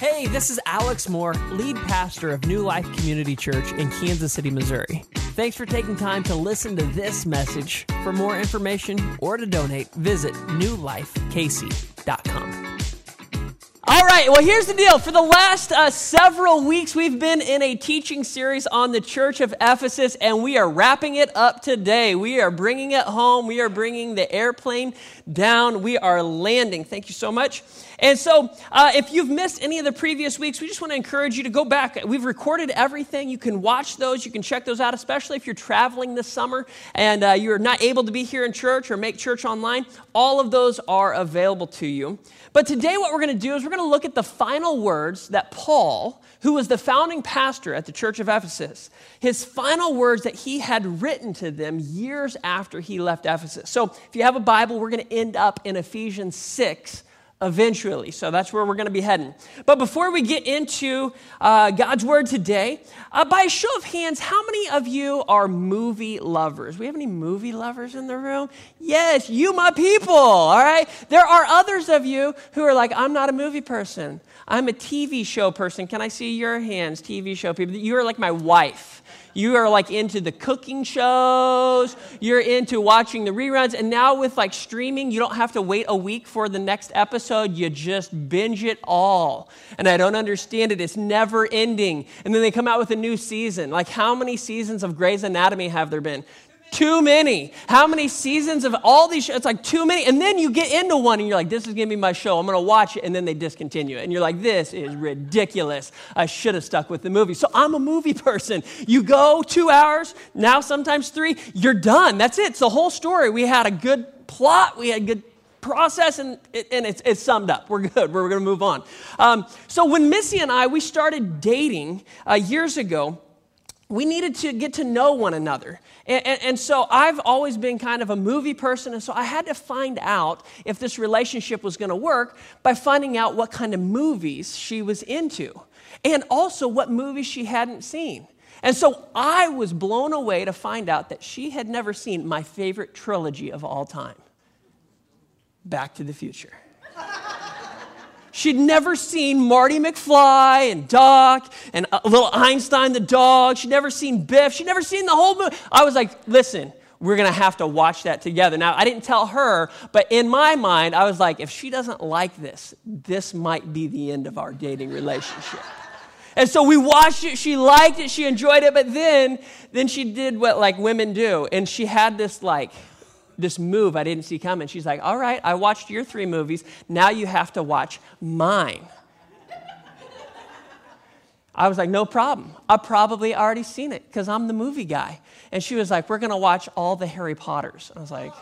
Hey, this is Alex Moore, lead pastor of New Life Community Church in Kansas City, Missouri. Thanks for taking time to listen to this message. For more information or to donate, visit newlifekc.com. All right, well, here's the deal. For the last uh, several weeks, we've been in a teaching series on the Church of Ephesus, and we are wrapping it up today. We are bringing it home. We are bringing the airplane down. We are landing. Thank you so much. And so, uh, if you've missed any of the previous weeks, we just want to encourage you to go back. We've recorded everything. You can watch those, you can check those out, especially if you're traveling this summer and uh, you're not able to be here in church or make church online. All of those are available to you. But today, what we're going to do is we're going to look at the final words that Paul, who was the founding pastor at the church of Ephesus, his final words that he had written to them years after he left Ephesus. So, if you have a Bible, we're going to end up in Ephesians 6 eventually. So that's where we're going to be heading. But before we get into uh, God's word today, uh, by a show of hands, how many of you are movie lovers? We have any movie lovers in the room? Yes, you, my people. All right. There are others of you who are like, I'm not a movie person. I'm a TV show person. Can I see your hands, TV show people? You are like my wife. You are like into the cooking shows, you're into watching the reruns, and now with like streaming, you don't have to wait a week for the next episode. You just binge it all. And I don't understand it. It's never ending. And then they come out with a new season. Like, how many seasons of Grey's Anatomy have there been? Too many. How many seasons of all these shows? It's like too many. And then you get into one and you're like, this is going to be my show. I'm going to watch it. And then they discontinue it. And you're like, this is ridiculous. I should have stuck with the movie. So I'm a movie person. You go two hours, now sometimes three, you're done. That's it. It's the whole story. We had a good plot, we had good process and, and it's, it's, summed up. We're good. We're going to move on. Um, so when Missy and I, we started dating uh, years ago, we needed to get to know one another. And, and, and, so I've always been kind of a movie person, and so I had to find out if this relationship was going to work by finding out what kind of movies she was into, and also what movies she hadn't seen. And so I was blown away to find out that she had never seen my favorite trilogy of all time Back to the Future. She'd never seen Marty McFly and Doc and uh, little Einstein the dog. She'd never seen Biff. She'd never seen the whole movie. I was like, listen, we're going to have to watch that together. Now, I didn't tell her, but in my mind, I was like, if she doesn't like this, this might be the end of our dating relationship. And so we watched it, she liked it, she enjoyed it, but then then she did what like women do and she had this like this move I didn't see coming. She's like, All right, I watched your three movies. Now you have to watch mine. I was like, No problem. I've probably already seen it because I'm the movie guy. And she was like, We're going to watch all the Harry Potters. I was like,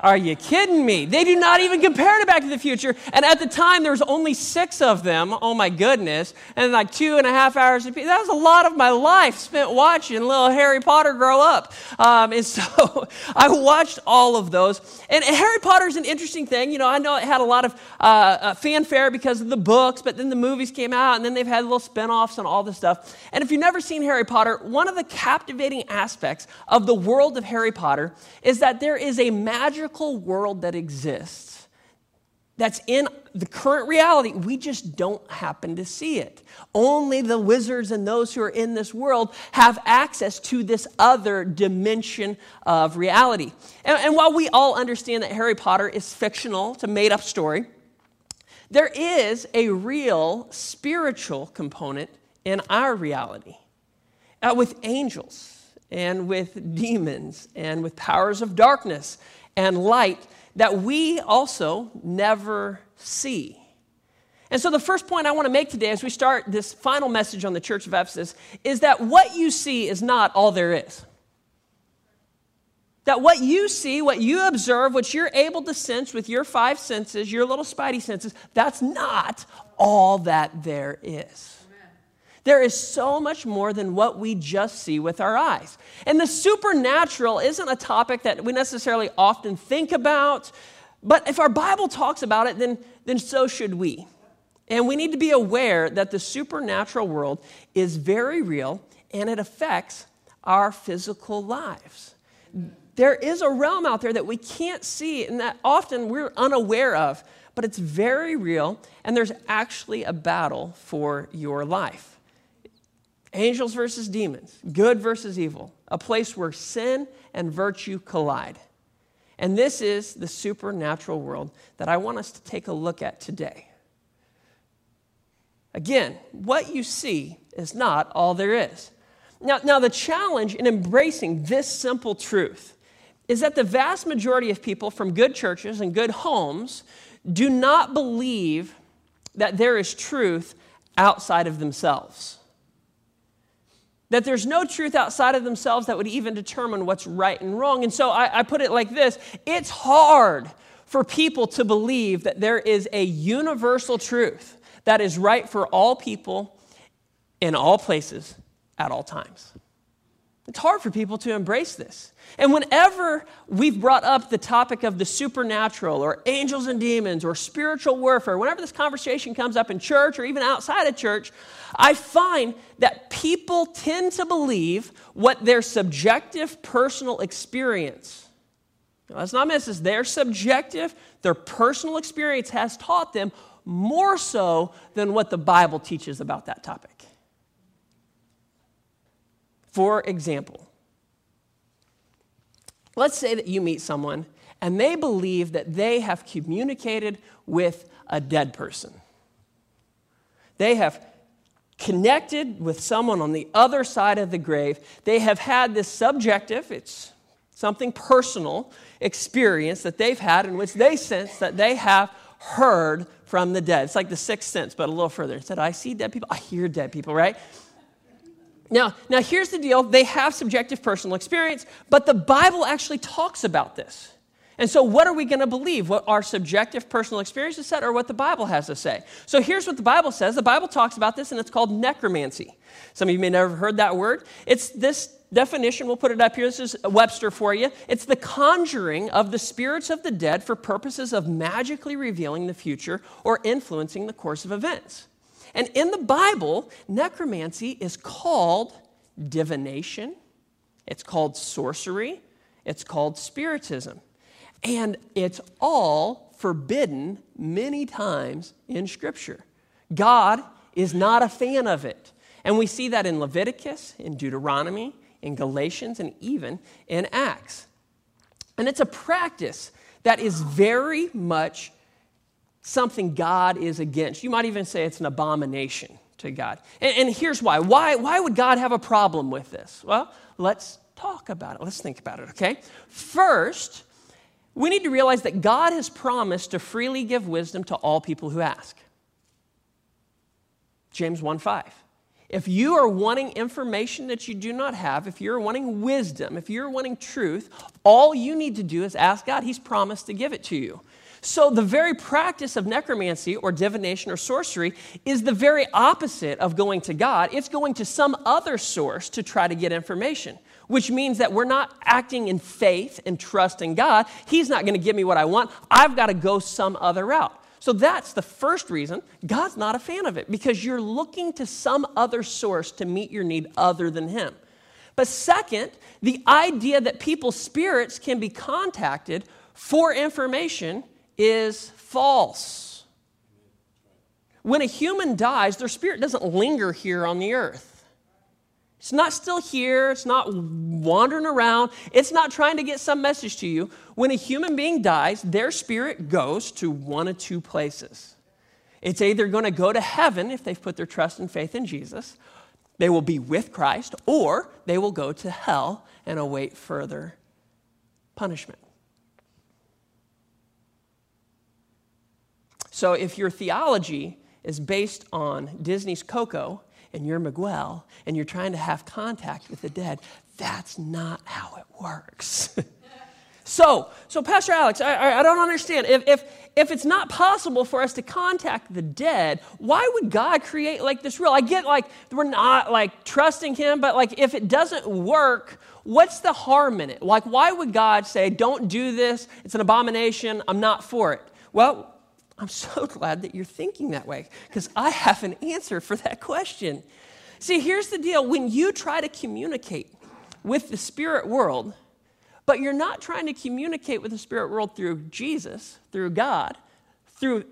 Are you kidding me? They do not even compare to Back to the Future. And at the time, there was only six of them. Oh my goodness. And like two and a half hours. Of. That was a lot of my life spent watching little Harry Potter grow up. Um, and so I watched all of those. And Harry Potter is an interesting thing. You know, I know it had a lot of uh, uh, fanfare because of the books, but then the movies came out, and then they've had little spin offs and all this stuff. And if you've never seen Harry Potter, one of the captivating aspects of the world of Harry Potter is that there is a magical world that exists that's in the current reality. We just don't happen to see it. Only the wizards and those who are in this world have access to this other dimension of reality. And, and while we all understand that Harry Potter is fictional, it's a made up story, there is a real spiritual component in our reality uh, with angels and with demons and with powers of darkness and light that we also never see. And so, the first point I want to make today as we start this final message on the church of Ephesus is that what you see is not all there is. That what you see, what you observe, what you're able to sense with your five senses, your little spidey senses, that's not all that there is. There is so much more than what we just see with our eyes. And the supernatural isn't a topic that we necessarily often think about, but if our Bible talks about it, then, then so should we. And we need to be aware that the supernatural world is very real and it affects our physical lives. There is a realm out there that we can't see and that often we're unaware of. but it's very real, and there's actually a battle for your life. Angels versus demons, good versus evil, a place where sin and virtue collide. And this is the supernatural world that I want us to take a look at today. Again, what you see is not all there is. Now, now, the challenge in embracing this simple truth is that the vast majority of people from good churches and good homes do not believe that there is truth outside of themselves. That there's no truth outside of themselves that would even determine what's right and wrong. And so I, I put it like this it's hard for people to believe that there is a universal truth that is right for all people in all places at all times. It's hard for people to embrace this. And whenever we've brought up the topic of the supernatural or angels and demons or spiritual warfare, whenever this conversation comes up in church or even outside of church, I find that people tend to believe what their subjective personal experience. let's not miss this. Their subjective, their personal experience has taught them more so than what the Bible teaches about that topic. For example, let's say that you meet someone and they believe that they have communicated with a dead person. They have connected with someone on the other side of the grave. They have had this subjective, it's something personal experience that they've had in which they sense that they have heard from the dead. It's like the sixth sense, but a little further. It said, I see dead people, I hear dead people, right? Now, now here's the deal they have subjective personal experience, but the Bible actually talks about this. And so, what are we going to believe? What our subjective personal experience experiences said, or what the Bible has to say? So, here's what the Bible says. The Bible talks about this, and it's called necromancy. Some of you may never have heard that word. It's this definition. We'll put it up here. This is Webster for you. It's the conjuring of the spirits of the dead for purposes of magically revealing the future or influencing the course of events. And in the Bible, necromancy is called divination, it's called sorcery, it's called spiritism. And it's all forbidden many times in Scripture. God is not a fan of it. And we see that in Leviticus, in Deuteronomy, in Galatians, and even in Acts. And it's a practice that is very much something God is against. You might even say it's an abomination to God. And, and, here's why. why. Why would God have a problem with this? Well, let's talk about it. Let's think about it, okay? First, we need to realize that God has promised to freely give wisdom to all people who ask. James 1 5. If you are wanting information that you do not have, if you're wanting wisdom, if you're wanting truth, all you need to do is ask God. He's promised to give it to you. So, the very practice of necromancy or divination or sorcery is the very opposite of going to God. It's going to some other source to try to get information, which means that we're not acting in faith and trust in God. He's not going to give me what I want. I've got to go some other route. So, that's the first reason God's not a fan of it, because you're looking to some other source to meet your need other than Him. But second, the idea that people's spirits can be contacted for information is false. When a human dies, their spirit doesn't linger here on the earth. It's not still here, it's not wandering around, it's not trying to get some message to you. When a human being dies, their spirit goes to one of two places. It's either going to go to heaven if they've put their trust and faith in Jesus, they will be with Christ, or they will go to hell and await further punishment. So if your theology is based on Disney's Coco and you're Miguel and you're trying to have contact with the dead, that's not how it works. so, so Pastor Alex, I, I don't understand. If, if, if it's not possible for us to contact the dead, why would God create like this rule? I get like we're not like trusting Him, but like if it doesn't work, what's the harm in it? Like, why would God say, don't do this? It's an abomination. I'm not for it. Well, I'm so glad that you're thinking that way because I have an answer for that question. See, here's the deal when you try to communicate with the spirit world, but you're not trying to communicate with the spirit world through Jesus, through God, through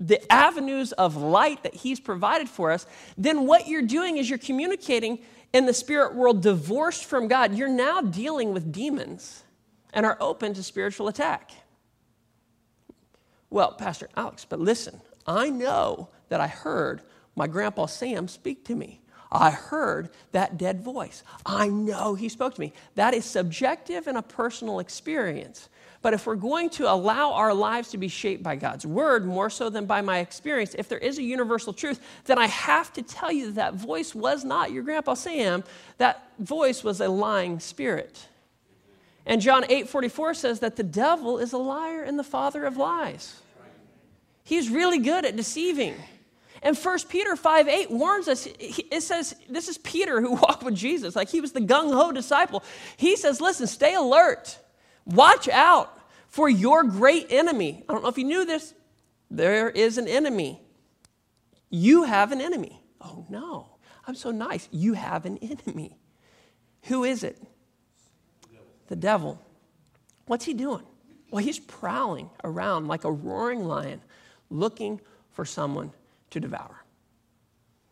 the avenues of light that He's provided for us, then what you're doing is you're communicating in the spirit world divorced from God. You're now dealing with demons and are open to spiritual attack. Well, Pastor Alex, but listen, I know that I heard my grandpa Sam speak to me. I heard that dead voice. I know he spoke to me. That is subjective and a personal experience. But if we're going to allow our lives to be shaped by God's word more so than by my experience, if there is a universal truth, then I have to tell you that that voice was not your grandpa Sam. That voice was a lying spirit. And John 8:44 says that the devil is a liar and the father of lies. He's really good at deceiving. And 1 Peter 5 8 warns us. It says, this is Peter who walked with Jesus. Like he was the gung ho disciple. He says, listen, stay alert. Watch out for your great enemy. I don't know if you knew this. There is an enemy. You have an enemy. Oh, no. I'm so nice. You have an enemy. Who is it? The devil. What's he doing? Well, he's prowling around like a roaring lion looking for someone to devour.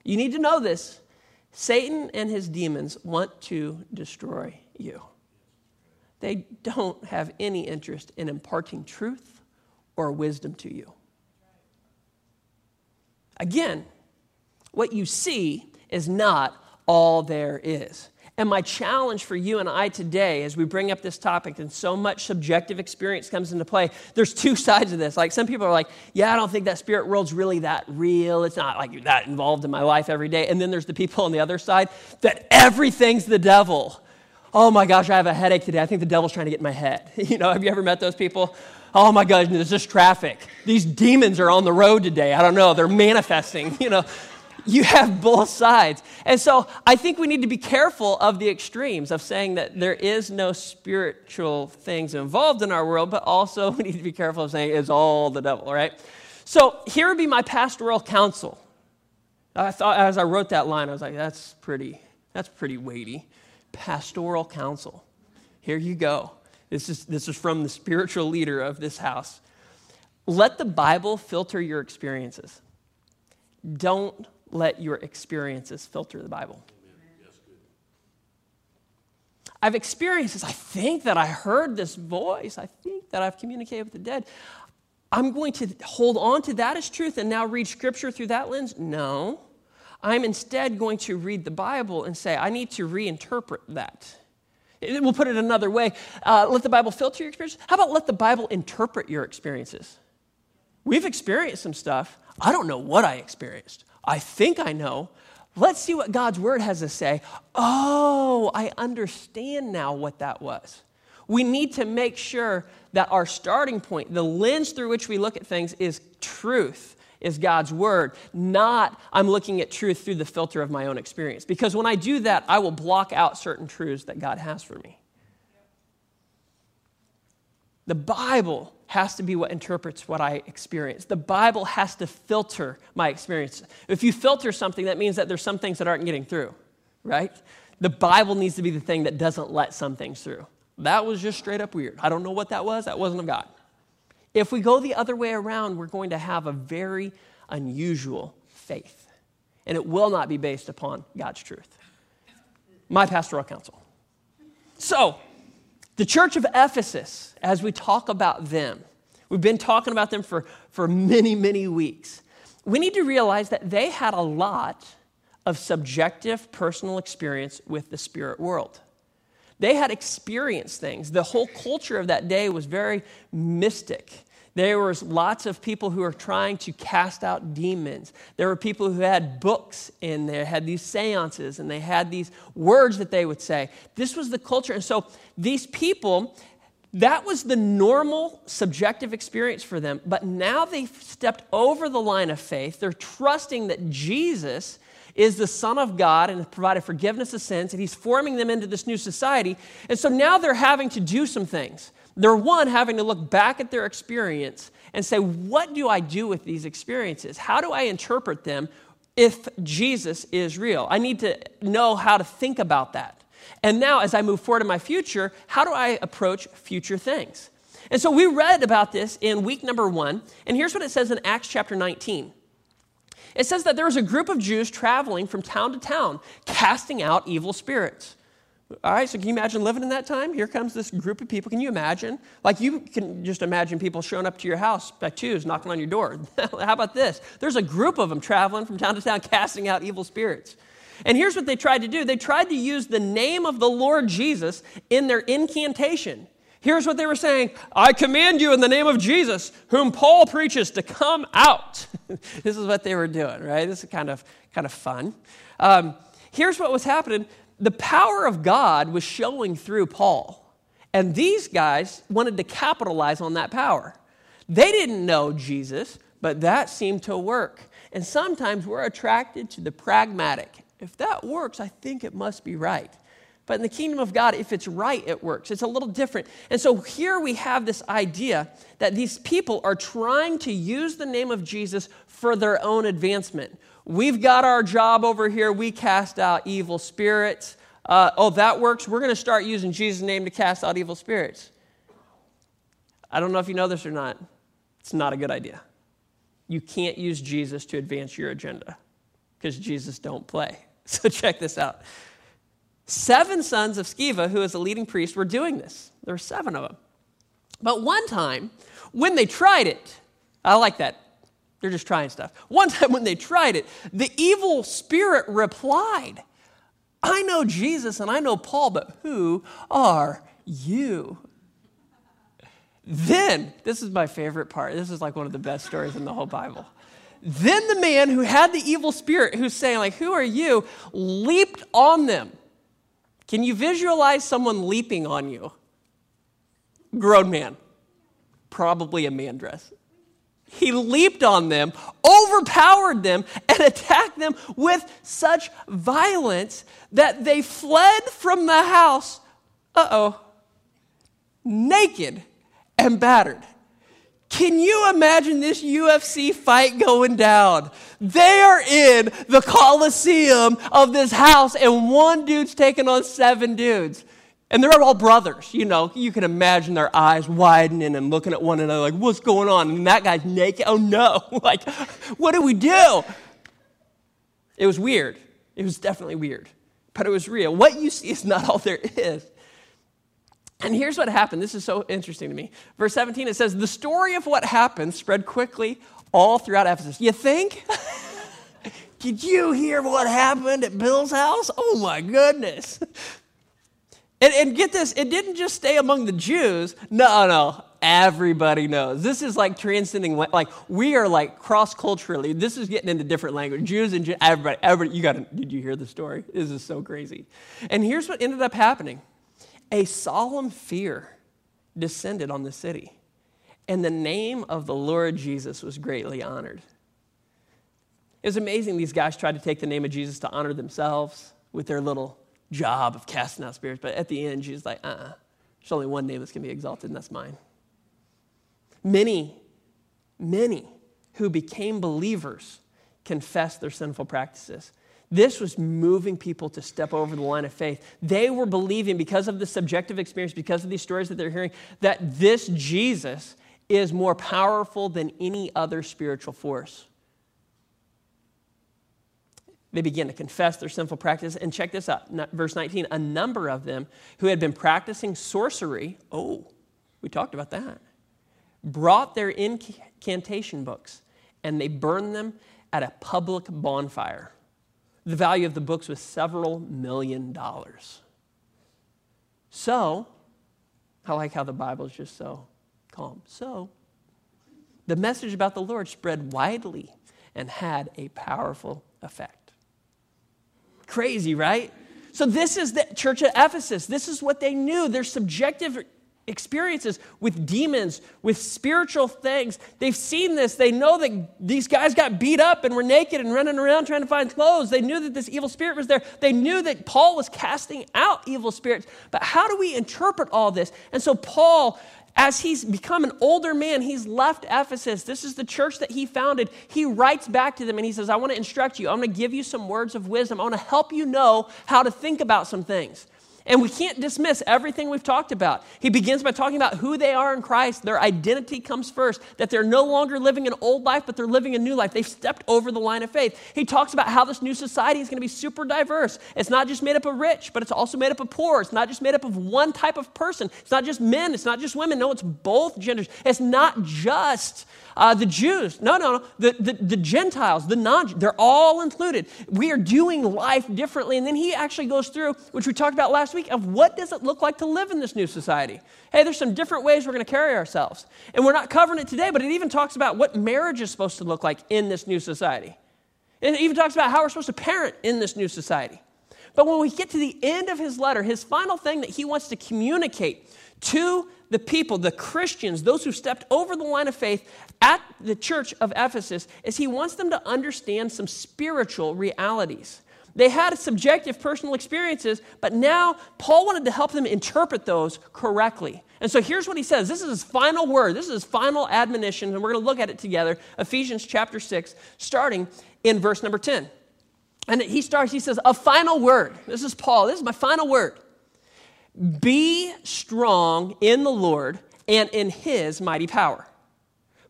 You need to know this. Satan and his demons want to destroy you. They don't have any interest in imparting truth or wisdom to you. Again, what you see is not all there is. And my challenge for you and I today, as we bring up this topic and so much subjective experience comes into play, there's two sides of this. Like some people are like, yeah, I don't think that spirit world's really that real. It's not like that involved in my life every day. And then there's the people on the other side that everything's the devil. Oh my gosh, I have a headache today. I think the devil's trying to get in my head. You know, have you ever met those people? Oh my gosh, there's just traffic. These demons are on the road today. I don't know. They're manifesting. You know, you have both sides. And so I think we need to be careful of the extremes of saying that there is no spiritual things involved in our world, but also we need to be careful of saying it's all the devil, right? So here would be my pastoral counsel. I thought as I wrote that line, I was like, that's pretty, that's pretty weighty. Pastoral counsel. Here you go. This is, this is from the spiritual leader of this house. Let the Bible filter your experiences. Don't let your experiences filter the Bible. I've experienced this. I think that I heard this voice. I think that I've communicated with the dead. I'm going to hold on to that as truth and now read scripture through that lens? No. I'm instead going to read the Bible and say, I need to reinterpret that. We'll put it another way. Uh, let the Bible filter your experiences. How about let the Bible interpret your experiences? We've experienced some stuff. I don't know what I experienced. I think I know. Let's see what God's word has to say. Oh, I understand now what that was. We need to make sure that our starting point, the lens through which we look at things, is truth, is God's word, not I'm looking at truth through the filter of my own experience. Because when I do that, I will block out certain truths that God has for me. The Bible has to be what interprets what I experience. The Bible has to filter my experience. If you filter something, that means that there's some things that aren't getting through, right? The Bible needs to be the thing that doesn't let some things through. That was just straight up weird. I don't know what that was. That wasn't of God. If we go the other way around, we're going to have a very unusual faith, and it will not be based upon God's truth. My pastoral counsel. So, the church of Ephesus, as we talk about them, we've been talking about them for, for many, many weeks. We need to realize that they had a lot of subjective personal experience with the spirit world. They had experienced things. The whole culture of that day was very mystic. There was lots of people who were trying to cast out demons. There were people who had books and they had these seances and they had these words that they would say. This was the culture. And so these people, that was the normal subjective experience for them. But now they've stepped over the line of faith. They're trusting that Jesus is the Son of God and has provided forgiveness of sins, and He's forming them into this new society. And so now they're having to do some things. They're one, having to look back at their experience and say, what do I do with these experiences? How do I interpret them if Jesus is real? I need to know how to think about that. And now, as I move forward in my future, how do I approach future things? And so we read about this in week number one, and here's what it says in Acts chapter 19. It says that there was a group of Jews traveling from town to town, casting out evil spirits. All right, so can you imagine living in that time? Here comes this group of people. Can you imagine? Like, you can just imagine people showing up to your house by twos, knocking on your door. How about this? There's a group of them traveling from town to town, casting out evil spirits. And here's what they tried to do they tried to use the name of the Lord Jesus in their incantation. Here's what they were saying I command you in the name of Jesus, whom Paul preaches, to come out. this is what they were doing, right? This is kind of, kind of fun. Um, here's what was happening the power of God was showing through Paul. And these guys wanted to capitalize on that power. They didn't know Jesus, but that seemed to work. And sometimes we're attracted to the pragmatic. If that works, I think it must be right. But in the kingdom of God, if it's right, it works. It's a little different. And so here we have this idea that these people are trying to use the name of Jesus for their own advancement. We've got our job over here. We cast out evil spirits. Uh, oh, that works. We're going to start using Jesus' name to cast out evil spirits. I don't know if you know this or not. It's not a good idea. You can't use Jesus to advance your agenda because Jesus don't play. So check this out. Seven sons of Sceva, who is a leading priest, were doing this. There were seven of them. But one time, when they tried it, I like that. They're just trying stuff. One time when they tried it, the evil spirit replied, I know Jesus and I know Paul, but who are you? Then, this is my favorite part. This is like one of the best stories in the whole Bible. Then the man who had the evil spirit, who's saying, like, who are you, leaped on them. Can you visualize someone leaping on you? Grown man, probably a man dress. He leaped on them, overpowered them, and attacked them with such violence that they fled from the house, uh oh, naked and battered. Can you imagine this UFC fight going down? They are in the Coliseum of this house, and one dude's taking on seven dudes. And they're all brothers, you know. You can imagine their eyes widening and looking at one another like, what's going on? And that guy's naked. Oh no. like, what do we do? It was weird. It was definitely weird, but it was real. What you see is not all there is. And here's what happened. This is so interesting to me. Verse 17, it says, The story of what happened spread quickly all throughout Ephesus. You think? Did you hear what happened at Bill's house? Oh my goodness. And, and get this, it didn't just stay among the Jews. No, no, everybody knows. This is like transcending, like we are like cross culturally. This is getting into different language. Jews and everybody, everybody. You got to. Did you hear the story? This is so crazy. And here's what ended up happening: a solemn fear descended on the city, and the name of the Lord Jesus was greatly honored. It was amazing. These guys tried to take the name of Jesus to honor themselves with their little job of casting out spirits. But at the end, she's like, uh uh-uh. There's only one name that's going to be exalted, and that's mine. Many, many who became believers confessed their sinful practices. This was moving people to step over the line of faith. They were believing, because of the subjective experience, because of these stories that they're hearing, that this Jesus is more powerful than any other spiritual force. They began to confess their sinful practice. And check this out, verse 19. A number of them who had been practicing sorcery, oh, we talked about that, brought their incantation books and they burned them at a public bonfire. The value of the books was several million dollars. So, I like how the Bible is just so calm. So, the message about the Lord spread widely and had a powerful effect. Crazy, right? So, this is the church of Ephesus. This is what they knew. Their subjective experiences with demons, with spiritual things. They've seen this. They know that these guys got beat up and were naked and running around trying to find clothes. They knew that this evil spirit was there. They knew that Paul was casting out evil spirits. But how do we interpret all this? And so, Paul as he's become an older man, he's left Ephesus. This is the church that he founded. He writes back to them and he says, I want to instruct you. I'm going to give you some words of wisdom. I want to help you know how to think about some things. And we can't dismiss everything we've talked about. He begins by talking about who they are in Christ. Their identity comes first, that they're no longer living an old life, but they're living a new life. They've stepped over the line of faith. He talks about how this new society is going to be super diverse. It's not just made up of rich, but it's also made up of poor. It's not just made up of one type of person. It's not just men, it's not just women. No, it's both genders. It's not just uh, the Jews. No, no, no. The, the, the Gentiles, the non they're all included. We are doing life differently. And then he actually goes through, which we talked about last week, of what does it look like to live in this new society. Hey, there's some different ways we're going to carry ourselves. And we're not covering it today, but it even talks about what marriage is supposed to look like in this new society. It even talks about how we're supposed to parent in this new society. But when we get to the end of his letter, his final thing that he wants to communicate to the people, the Christians, those who stepped over the line of faith at the church of Ephesus, is he wants them to understand some spiritual realities. They had subjective personal experiences, but now Paul wanted to help them interpret those correctly. And so here's what he says. This is his final word. This is his final admonition, and we're going to look at it together. Ephesians chapter 6, starting in verse number 10. And he starts, he says, a final word. This is Paul. This is my final word. Be strong in the Lord and in his mighty power.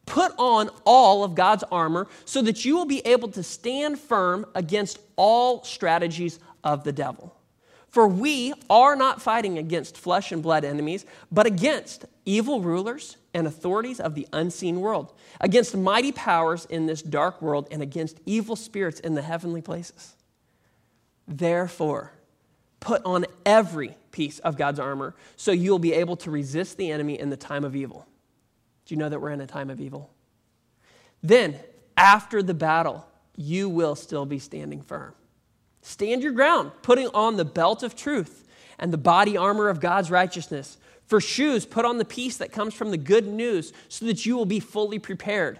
Put on all of God's armor so that you will be able to stand firm against all strategies of the devil. For we are not fighting against flesh and blood enemies, but against evil rulers and authorities of the unseen world, against mighty powers in this dark world, and against evil spirits in the heavenly places. Therefore, put on every piece of God's armor so you'll be able to resist the enemy in the time of evil. Do you know that we're in a time of evil? Then, after the battle, you will still be standing firm. Stand your ground, putting on the belt of truth and the body armor of God's righteousness. For shoes, put on the peace that comes from the good news so that you will be fully prepared.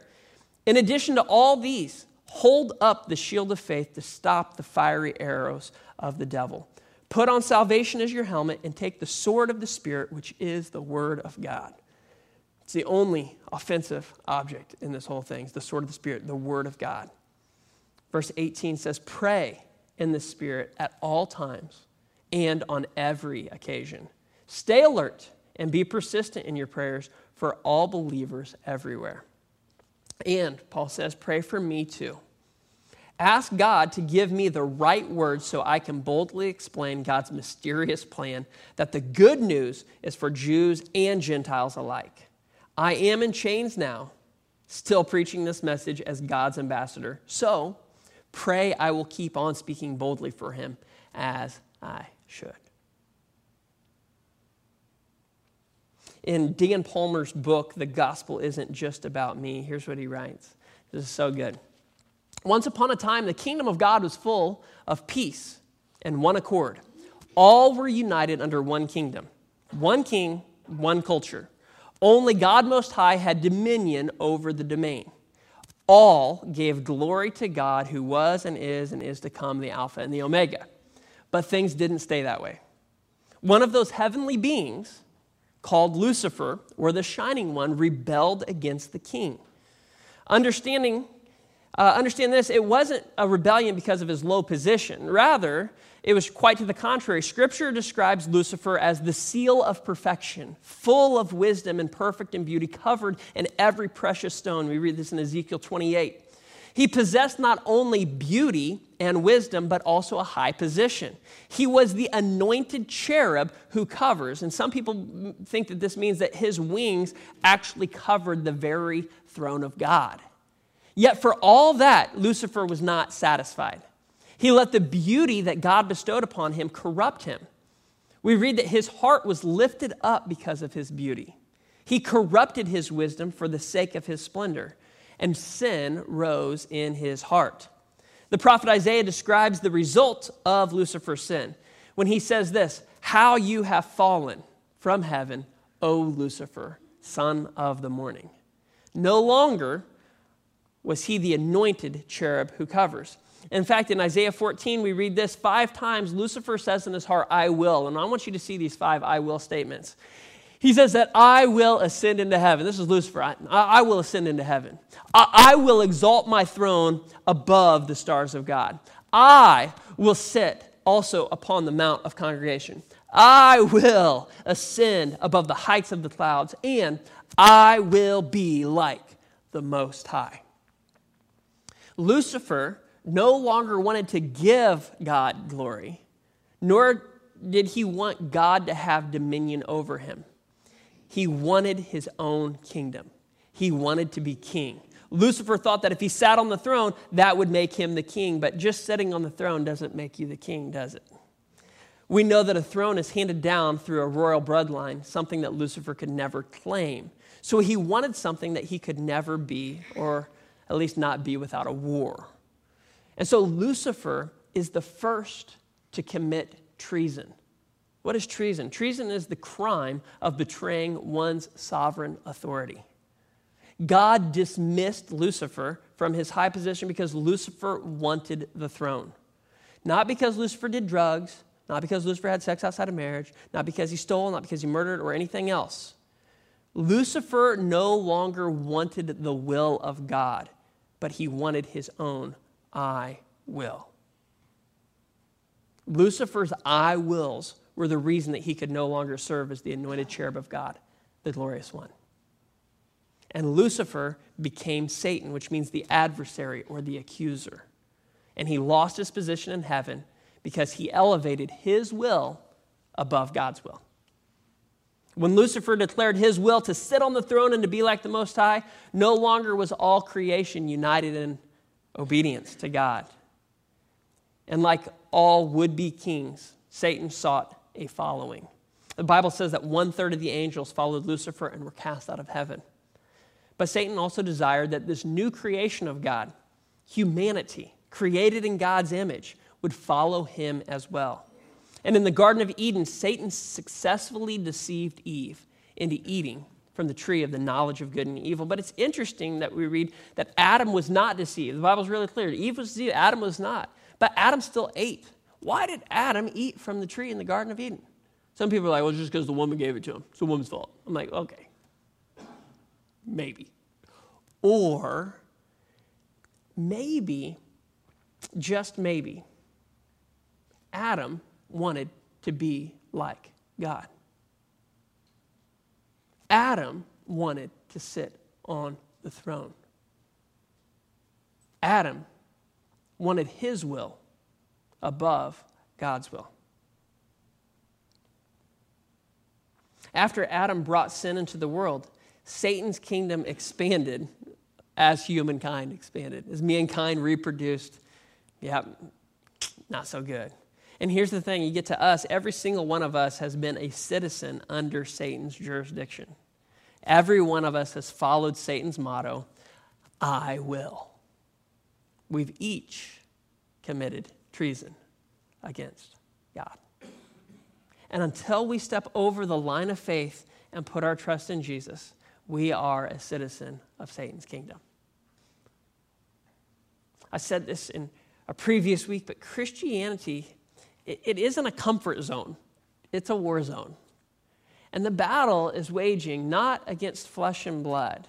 In addition to all these, hold up the shield of faith to stop the fiery arrows of the devil. Put on salvation as your helmet and take the sword of the Spirit, which is the Word of God. It's the only offensive object in this whole thing. The sword of the Spirit, the Word of God. Verse 18 says, Pray in the Spirit at all times and on every occasion. Stay alert and be persistent in your prayers for all believers everywhere. And Paul says, Pray for me too. Ask God to give me the right words so I can boldly explain God's mysterious plan that the good news is for Jews and Gentiles alike. I am in chains now, still preaching this message as God's ambassador. So pray I will keep on speaking boldly for him as I should. In Dan Palmer's book, The Gospel Isn't Just About Me, here's what he writes. This is so good. Once upon a time, the kingdom of God was full of peace and one accord. All were united under one kingdom, one king, one culture. Only God Most High had dominion over the domain. All gave glory to God who was and is and is to come, the Alpha and the Omega. But things didn't stay that way. One of those heavenly beings, called Lucifer, or the Shining One, rebelled against the king. Understanding uh, understand this, it wasn't a rebellion because of his low position. Rather, it was quite to the contrary. Scripture describes Lucifer as the seal of perfection, full of wisdom and perfect in beauty, covered in every precious stone. We read this in Ezekiel 28. He possessed not only beauty and wisdom, but also a high position. He was the anointed cherub who covers, and some people think that this means that his wings actually covered the very throne of God. Yet for all that, Lucifer was not satisfied. He let the beauty that God bestowed upon him corrupt him. We read that his heart was lifted up because of his beauty. He corrupted his wisdom for the sake of his splendor, and sin rose in his heart. The prophet Isaiah describes the result of Lucifer's sin when he says this How you have fallen from heaven, O Lucifer, son of the morning. No longer was he the anointed cherub who covers. In fact, in Isaiah 14, we read this five times. Lucifer says in his heart, I will. And I want you to see these five I will statements. He says that I will ascend into heaven. This is Lucifer. I, I will ascend into heaven. I, I will exalt my throne above the stars of God. I will sit also upon the mount of congregation. I will ascend above the heights of the clouds, and I will be like the Most High. Lucifer no longer wanted to give God glory, nor did he want God to have dominion over him. He wanted his own kingdom, he wanted to be king. Lucifer thought that if he sat on the throne, that would make him the king, but just sitting on the throne doesn't make you the king, does it? We know that a throne is handed down through a royal bloodline, something that Lucifer could never claim. So he wanted something that he could never be, or at least not be without a war. And so Lucifer is the first to commit treason. What is treason? Treason is the crime of betraying one's sovereign authority. God dismissed Lucifer from his high position because Lucifer wanted the throne. Not because Lucifer did drugs, not because Lucifer had sex outside of marriage, not because he stole, not because he murdered, or anything else. Lucifer no longer wanted the will of God, but he wanted his own I will. Lucifer's I wills were the reason that he could no longer serve as the anointed cherub of God, the glorious one. And Lucifer became Satan, which means the adversary or the accuser. And he lost his position in heaven because he elevated his will above God's will. When Lucifer declared his will to sit on the throne and to be like the Most High, no longer was all creation united in obedience to God. And like all would be kings, Satan sought a following. The Bible says that one third of the angels followed Lucifer and were cast out of heaven. But Satan also desired that this new creation of God, humanity, created in God's image, would follow him as well. And in the Garden of Eden, Satan successfully deceived Eve into eating from the tree of the knowledge of good and evil. But it's interesting that we read that Adam was not deceived. The Bible's really clear. Eve was deceived, Adam was not. But Adam still ate. Why did Adam eat from the tree in the Garden of Eden? Some people are like, well, it's just because the woman gave it to him. It's the woman's fault. I'm like, okay, maybe. Or maybe, just maybe, Adam wanted to be like God. Adam wanted to sit on the throne. Adam wanted his will above God's will. After Adam brought sin into the world, Satan's kingdom expanded as humankind expanded, as mankind reproduced. Yeah, not so good. And here's the thing you get to us, every single one of us has been a citizen under Satan's jurisdiction. Every one of us has followed Satan's motto I will. We've each committed treason against God. And until we step over the line of faith and put our trust in Jesus, we are a citizen of Satan's kingdom. I said this in a previous week, but Christianity, it, it isn't a comfort zone, it's a war zone. And the battle is waging not against flesh and blood,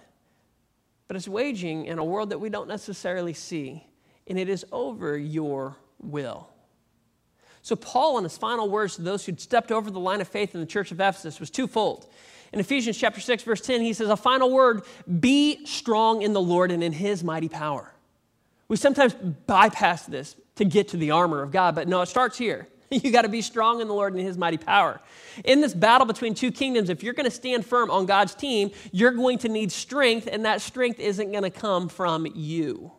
but it's waging in a world that we don't necessarily see, and it is over your will. So, Paul, in his final words to those who'd stepped over the line of faith in the church of Ephesus, was twofold. In Ephesians chapter 6, verse 10, he says, A final word be strong in the Lord and in his mighty power. We sometimes bypass this to get to the armor of God, but no, it starts here. You got to be strong in the Lord and his mighty power. In this battle between two kingdoms, if you're going to stand firm on God's team, you're going to need strength, and that strength isn't going to come from you.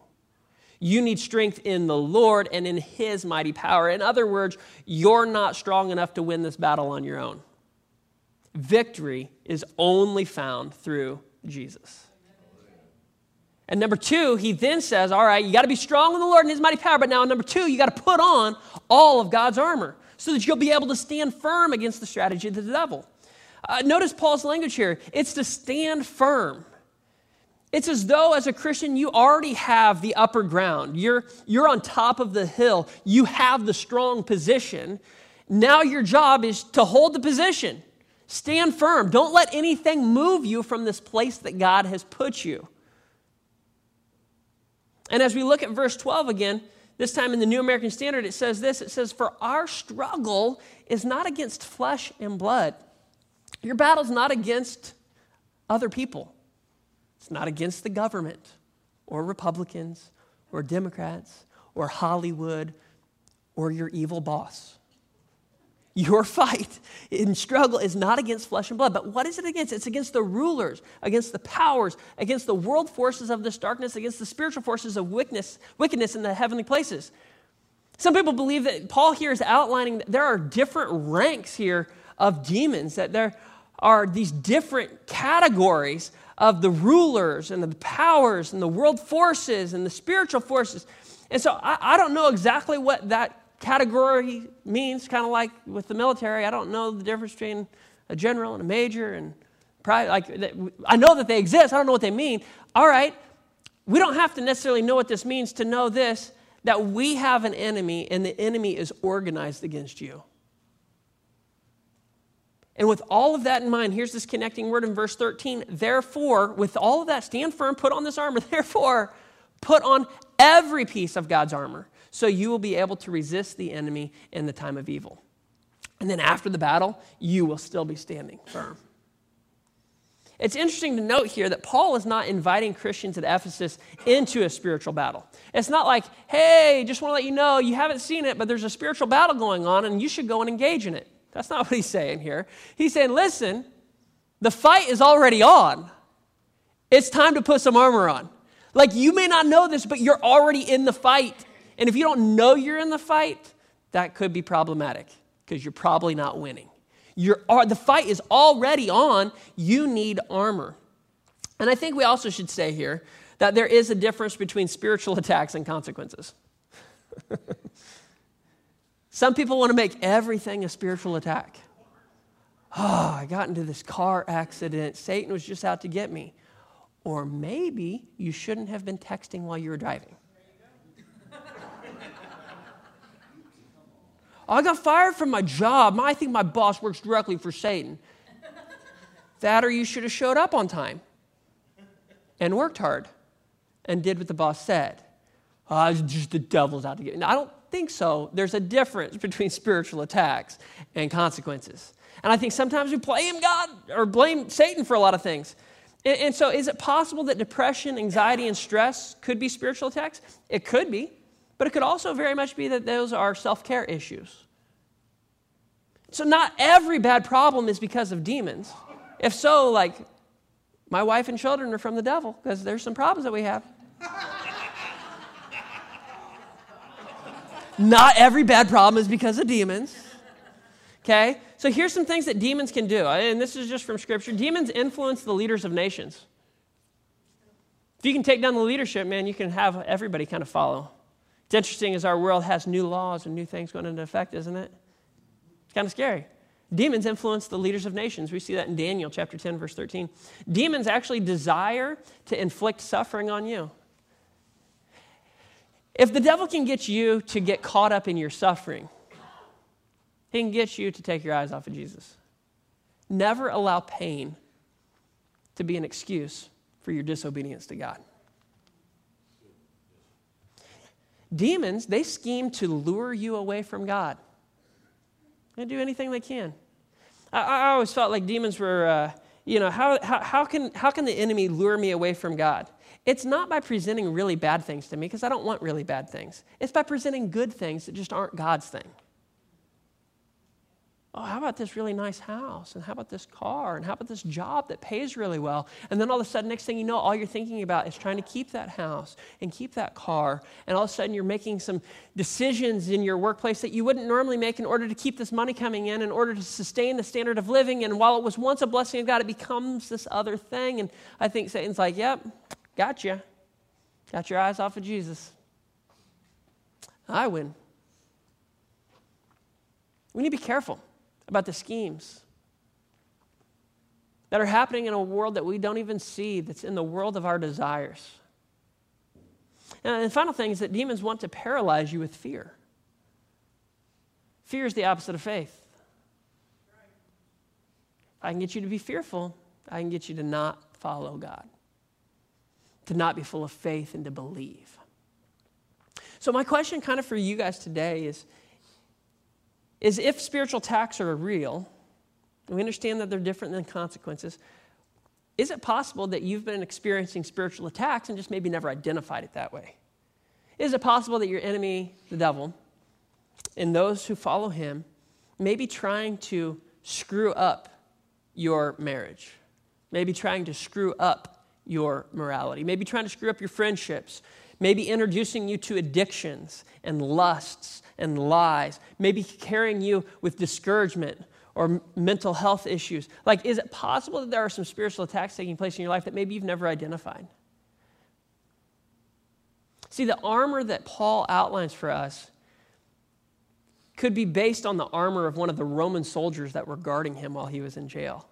You need strength in the Lord and in his mighty power. In other words, you're not strong enough to win this battle on your own. Victory is only found through Jesus. And number two, he then says, All right, you got to be strong in the Lord and his mighty power. But now, number two, you got to put on all of God's armor so that you'll be able to stand firm against the strategy of the devil. Uh, notice Paul's language here it's to stand firm. It's as though, as a Christian, you already have the upper ground. You're, you're on top of the hill. You have the strong position. Now, your job is to hold the position. Stand firm. Don't let anything move you from this place that God has put you. And as we look at verse 12 again, This time in the New American Standard, it says this it says, For our struggle is not against flesh and blood. Your battle's not against other people, it's not against the government or Republicans or Democrats or Hollywood or your evil boss. Your fight and struggle is not against flesh and blood, but what is it against? It's against the rulers, against the powers, against the world forces of this darkness, against the spiritual forces of wickedness, wickedness in the heavenly places. Some people believe that Paul here is outlining that there are different ranks here of demons, that there are these different categories of the rulers and the powers and the world forces and the spiritual forces. And so I, I don't know exactly what that category means, kind of like with the military. I don't know the difference between a general and a major and private. Like, I know that they exist. I don't know what they mean. All right, we don't have to necessarily know what this means to know this that we have an enemy and the enemy is organized against you. And with all of that in mind, here's this connecting word in verse 13. Therefore, with all of that, stand firm, put on this armor. Therefore, put on every piece of God's armor so you will be able to resist the enemy in the time of evil. And then after the battle, you will still be standing firm. It's interesting to note here that Paul is not inviting Christians at Ephesus into a spiritual battle. It's not like, hey, just want to let you know you haven't seen it, but there's a spiritual battle going on and you should go and engage in it. That's not what he's saying here. He's saying, listen, the fight is already on. It's time to put some armor on. Like you may not know this, but you're already in the fight. And if you don't know you're in the fight, that could be problematic because you're probably not winning. You're, the fight is already on. You need armor. And I think we also should say here that there is a difference between spiritual attacks and consequences. Some people want to make everything a spiritual attack. Oh, I got into this car accident. Satan was just out to get me. Or maybe you shouldn't have been texting while you were driving. I got fired from my job. I think my boss works directly for Satan. That or you should have showed up on time and worked hard and did what the boss said. Oh, just the devil's out to get me. I don't think so. There's a difference between spiritual attacks and consequences. And I think sometimes we blame God or blame Satan for a lot of things. And, and so, is it possible that depression, anxiety, and stress could be spiritual attacks? It could be. But it could also very much be that those are self care issues. So, not every bad problem is because of demons. If so, like, my wife and children are from the devil because there's some problems that we have. Not every bad problem is because of demons. Okay? So, here's some things that demons can do. And this is just from Scripture. Demons influence the leaders of nations. If you can take down the leadership, man, you can have everybody kind of follow. It's interesting as our world has new laws and new things going into effect, isn't it? It's kind of scary. Demons influence the leaders of nations. We see that in Daniel chapter 10, verse 13. Demons actually desire to inflict suffering on you. If the devil can get you to get caught up in your suffering, he can get you to take your eyes off of Jesus. Never allow pain to be an excuse for your disobedience to God. Demons, they scheme to lure you away from God. They do anything they can. I, I always felt like demons were, uh, you know, how, how, how, can, how can the enemy lure me away from God? It's not by presenting really bad things to me, because I don't want really bad things. It's by presenting good things that just aren't God's thing oh, how about this really nice house? And how about this car? And how about this job that pays really well? And then all of a sudden, next thing you know, all you're thinking about is trying to keep that house and keep that car. And all of a sudden, you're making some decisions in your workplace that you wouldn't normally make in order to keep this money coming in, in order to sustain the standard of living. And while it was once a blessing of God, it becomes this other thing. And I think Satan's like, yep, got you. Got your eyes off of Jesus. I win. We need to be careful about the schemes that are happening in a world that we don't even see, that's in the world of our desires. And the final thing is that demons want to paralyze you with fear. Fear is the opposite of faith. I can get you to be fearful, I can get you to not follow God, to not be full of faith and to believe. So, my question kind of for you guys today is, is if spiritual attacks are real, we understand that they're different than consequences, is it possible that you've been experiencing spiritual attacks and just maybe never identified it that way? Is it possible that your enemy, the devil, and those who follow him may be trying to screw up your marriage, maybe trying to screw up your morality, maybe trying to screw up your friendships, maybe introducing you to addictions and lusts and lies, maybe carrying you with discouragement or mental health issues. Like, is it possible that there are some spiritual attacks taking place in your life that maybe you've never identified? See, the armor that Paul outlines for us could be based on the armor of one of the Roman soldiers that were guarding him while he was in jail.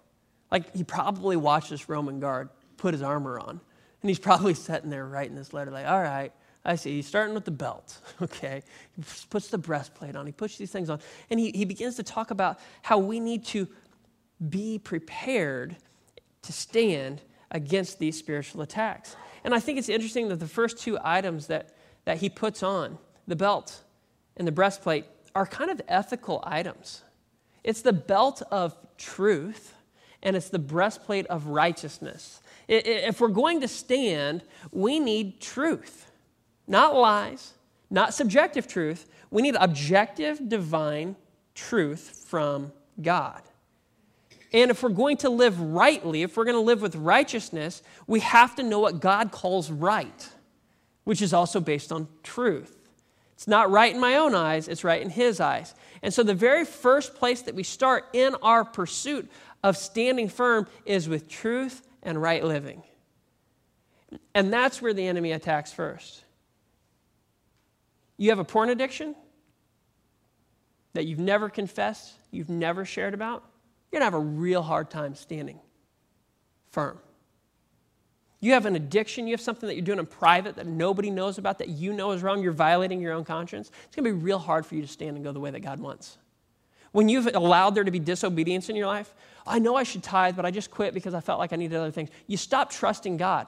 Like, he probably watched this Roman guard put his armor on. And he's probably sitting there writing this letter, like, all right, I see. He's starting with the belt, okay? He puts the breastplate on, he puts these things on. And he, he begins to talk about how we need to be prepared to stand against these spiritual attacks. And I think it's interesting that the first two items that, that he puts on, the belt and the breastplate, are kind of ethical items. It's the belt of truth and it's the breastplate of righteousness. If we're going to stand, we need truth, not lies, not subjective truth. We need objective, divine truth from God. And if we're going to live rightly, if we're going to live with righteousness, we have to know what God calls right, which is also based on truth. It's not right in my own eyes, it's right in His eyes. And so the very first place that we start in our pursuit of standing firm is with truth and right living. And that's where the enemy attacks first. You have a porn addiction that you've never confessed, you've never shared about, you're going to have a real hard time standing firm. You have an addiction, you have something that you're doing in private that nobody knows about that you know is wrong, you're violating your own conscience, it's going to be real hard for you to stand and go the way that God wants. When you've allowed there to be disobedience in your life, I know I should tithe, but I just quit because I felt like I needed other things. You stop trusting God.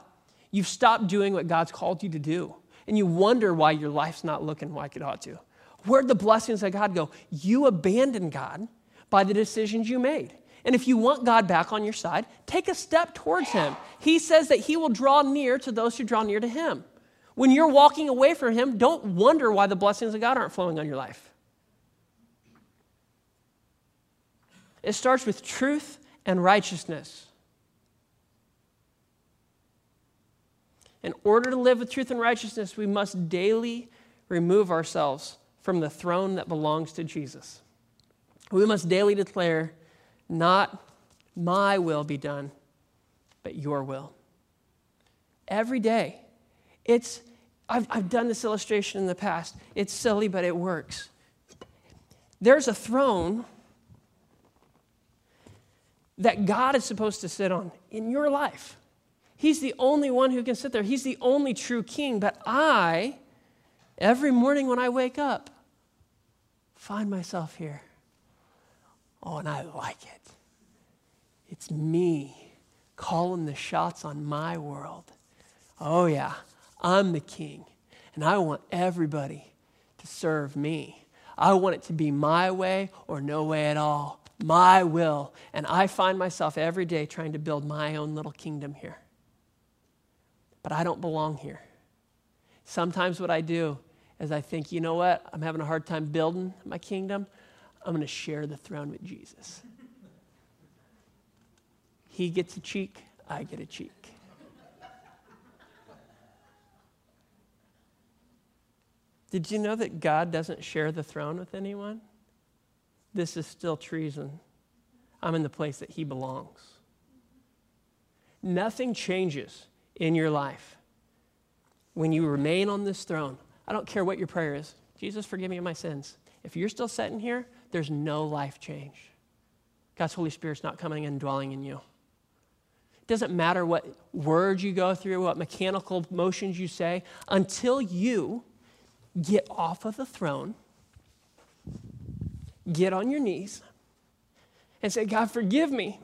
You've stopped doing what God's called you to do. And you wonder why your life's not looking like it ought to. Where'd the blessings of God go? You abandoned God by the decisions you made. And if you want God back on your side, take a step towards Him. He says that He will draw near to those who draw near to Him. When you're walking away from Him, don't wonder why the blessings of God aren't flowing on your life. It starts with truth and righteousness. In order to live with truth and righteousness, we must daily remove ourselves from the throne that belongs to Jesus. We must daily declare, not my will be done, but your will. Every day. It's, I've, I've done this illustration in the past. It's silly, but it works. There's a throne that God is supposed to sit on in your life. He's the only one who can sit there. He's the only true king. But I, every morning when I wake up, find myself here. Oh, and I like it. It's me calling the shots on my world. Oh, yeah, I'm the king, and I want everybody to serve me. I want it to be my way or no way at all, my will. And I find myself every day trying to build my own little kingdom here. But I don't belong here. Sometimes what I do is I think, you know what? I'm having a hard time building my kingdom. I'm going to share the throne with Jesus. He gets a cheek, I get a cheek. Did you know that God doesn't share the throne with anyone? This is still treason. I'm in the place that He belongs. Nothing changes in your life when you remain on this throne. I don't care what your prayer is. Jesus, forgive me of my sins. If you're still sitting here, there's no life change. God's Holy Spirit's not coming and dwelling in you. It doesn't matter what words you go through, what mechanical motions you say, until you get off of the throne, get on your knees, and say, God, forgive me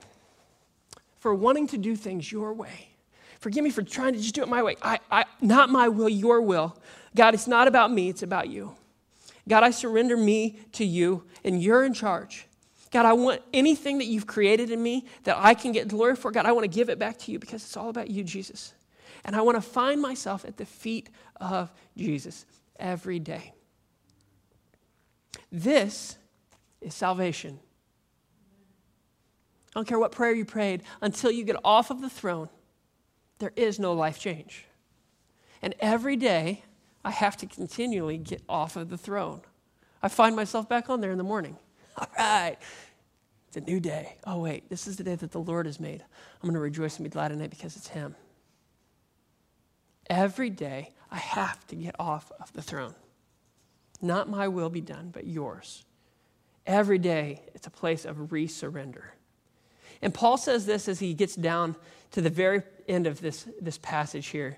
for wanting to do things your way. Forgive me for trying to just do it my way. I, I, not my will, your will. God, it's not about me, it's about you. God, I surrender me to you, and you're in charge. God, I want anything that you've created in me that I can get glory for. God, I want to give it back to you because it's all about you, Jesus. And I want to find myself at the feet of Jesus every day. This is salvation. I don't care what prayer you prayed, until you get off of the throne, there is no life change. And every day, I have to continually get off of the throne. I find myself back on there in the morning. All right, it's a new day. Oh, wait, this is the day that the Lord has made. I'm going to rejoice and be glad in it because it's Him. Every day, I have to get off of the throne. Not my will be done, but yours. Every day, it's a place of resurrender. And Paul says this as he gets down to the very end of this, this passage here.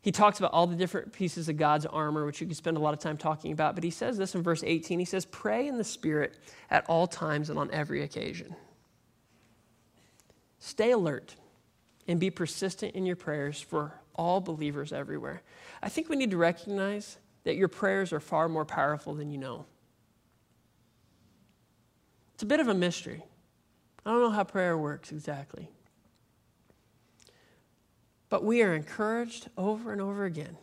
He talks about all the different pieces of God's armor, which you could spend a lot of time talking about. But he says this in verse 18 He says, Pray in the Spirit at all times and on every occasion. Stay alert and be persistent in your prayers for all believers everywhere. I think we need to recognize that your prayers are far more powerful than you know. It's a bit of a mystery. I don't know how prayer works exactly. But we are encouraged over and over again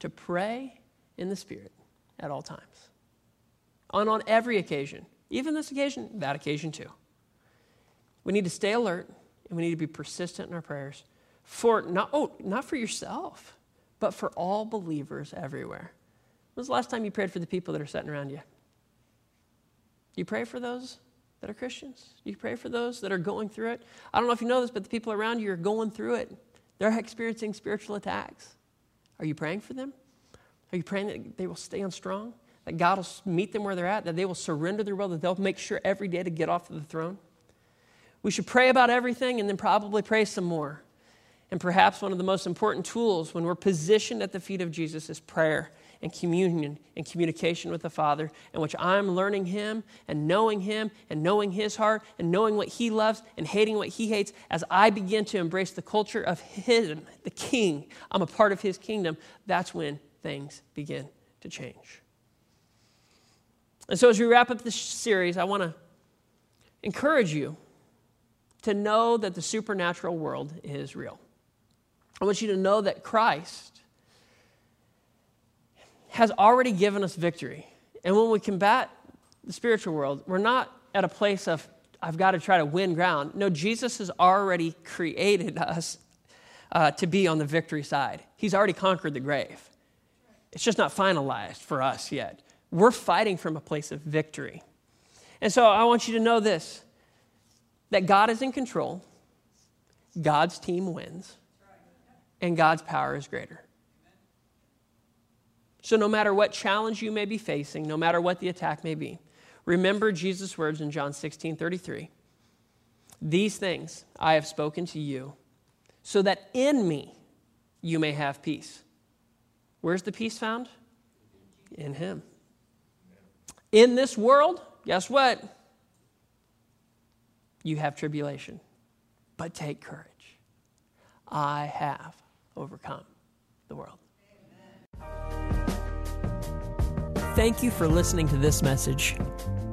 to pray in the Spirit at all times. And on every occasion, even this occasion, that occasion too. We need to stay alert and we need to be persistent in our prayers for not, oh, not for yourself, but for all believers everywhere. When was the last time you prayed for the people that are sitting around you? You pray for those that are Christians? You pray for those that are going through it? I don't know if you know this, but the people around you are going through it. They're experiencing spiritual attacks. Are you praying for them? Are you praying that they will stand strong? That God will meet them where they're at? That they will surrender their will? That they'll make sure every day to get off of the throne? We should pray about everything and then probably pray some more. And perhaps one of the most important tools when we're positioned at the feet of Jesus is prayer and communion and communication with the Father, in which I'm learning Him and knowing Him and knowing His heart and knowing what He loves and hating what He hates as I begin to embrace the culture of Him, the King. I'm a part of His kingdom. That's when things begin to change. And so, as we wrap up this series, I want to encourage you to know that the supernatural world is real. I want you to know that Christ has already given us victory. And when we combat the spiritual world, we're not at a place of, I've got to try to win ground. No, Jesus has already created us uh, to be on the victory side. He's already conquered the grave. It's just not finalized for us yet. We're fighting from a place of victory. And so I want you to know this that God is in control, God's team wins, and God's power is greater. So, no matter what challenge you may be facing, no matter what the attack may be, remember Jesus' words in John 16 33. These things I have spoken to you, so that in me you may have peace. Where's the peace found? In Him. In this world, guess what? You have tribulation. But take courage. I have overcome the world. Thank you for listening to this message.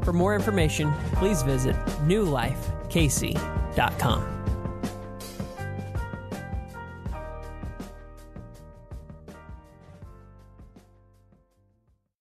For more information, please visit newlifekc.com.